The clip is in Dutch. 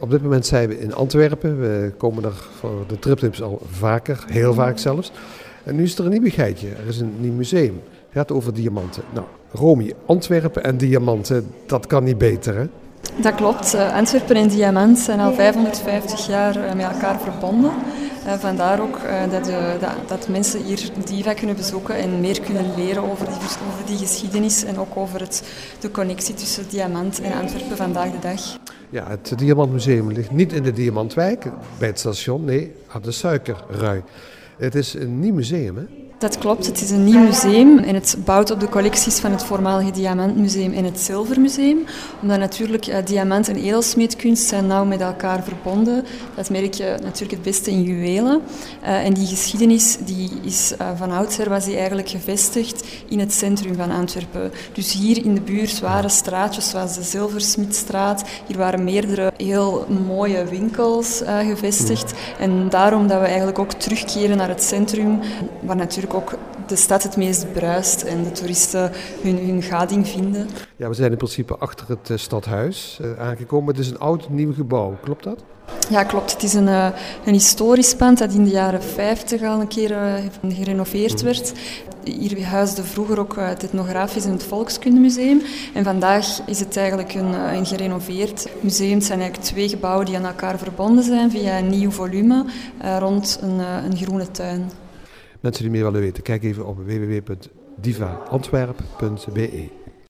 Op dit moment zijn we in Antwerpen. We komen er voor de triptips al vaker, heel vaak zelfs. En nu is er een nieuwigheidje. Er is een nieuw museum. Het gaat over diamanten. Nou, Romy, Antwerpen en diamanten, dat kan niet beter hè? Dat klopt. Uh, Antwerpen en diamant zijn al 550 jaar uh, met elkaar verbonden. Uh, vandaar ook dat, dat, dat, mensen hier DIVA kunnen bezoeken en meer kunnen leren over die, over die geschiedenis en ook over het, de connectie tussen diamant en Antwerpen vandaag de dag. Ja, het Diamantmuseum ligt niet in de Diamantwijk, bij het station, nee, aan de Suikerrui. Het is een nieuw museum, hè? Dat klopt, het is een nieuw museum en het bouwt op de collecties van het voormalige Diamantmuseum en het Zilvermuseum. Omdat natuurlijk uh, diamant en edelsmeedkunst zijn nauw met elkaar verbonden. Dat merk je natuurlijk het beste in juwelen. Uh, en die geschiedenis die is uh, van oudsher was die eigenlijk gevestigd in het centrum van Antwerpen. Dus hier in de buurt waren straatjes zoals de Zilversmidstraat. Hier waren meerdere heel mooie winkels gevestigd. En daarom dat we eigenlijk ook terugkeren naar het centrum, waar natuurlijk ook de stad het meest bruist en de toeristen hun, hun gading vinden. Ja, we zijn in principe achter het uh, stadhuis uh, aangekomen. Het is een oud nieuw gebouw, klopt dat? Ja, klopt. Het is een, uh, een historisch pand dat in de jaren 50 al een keer gerenoveerd mm. werd. Hier huisde vroeger ook het Etnografisch en het Volkskundemuseum. En vandaag is het eigenlijk een, een gerenoveerd museum. Het zijn eigenlijk twee gebouwen die aan elkaar verbonden zijn via een nieuw volume rond een, een groene tuin. Mensen die meer willen weten, kijk even op www.divaantwerp.be.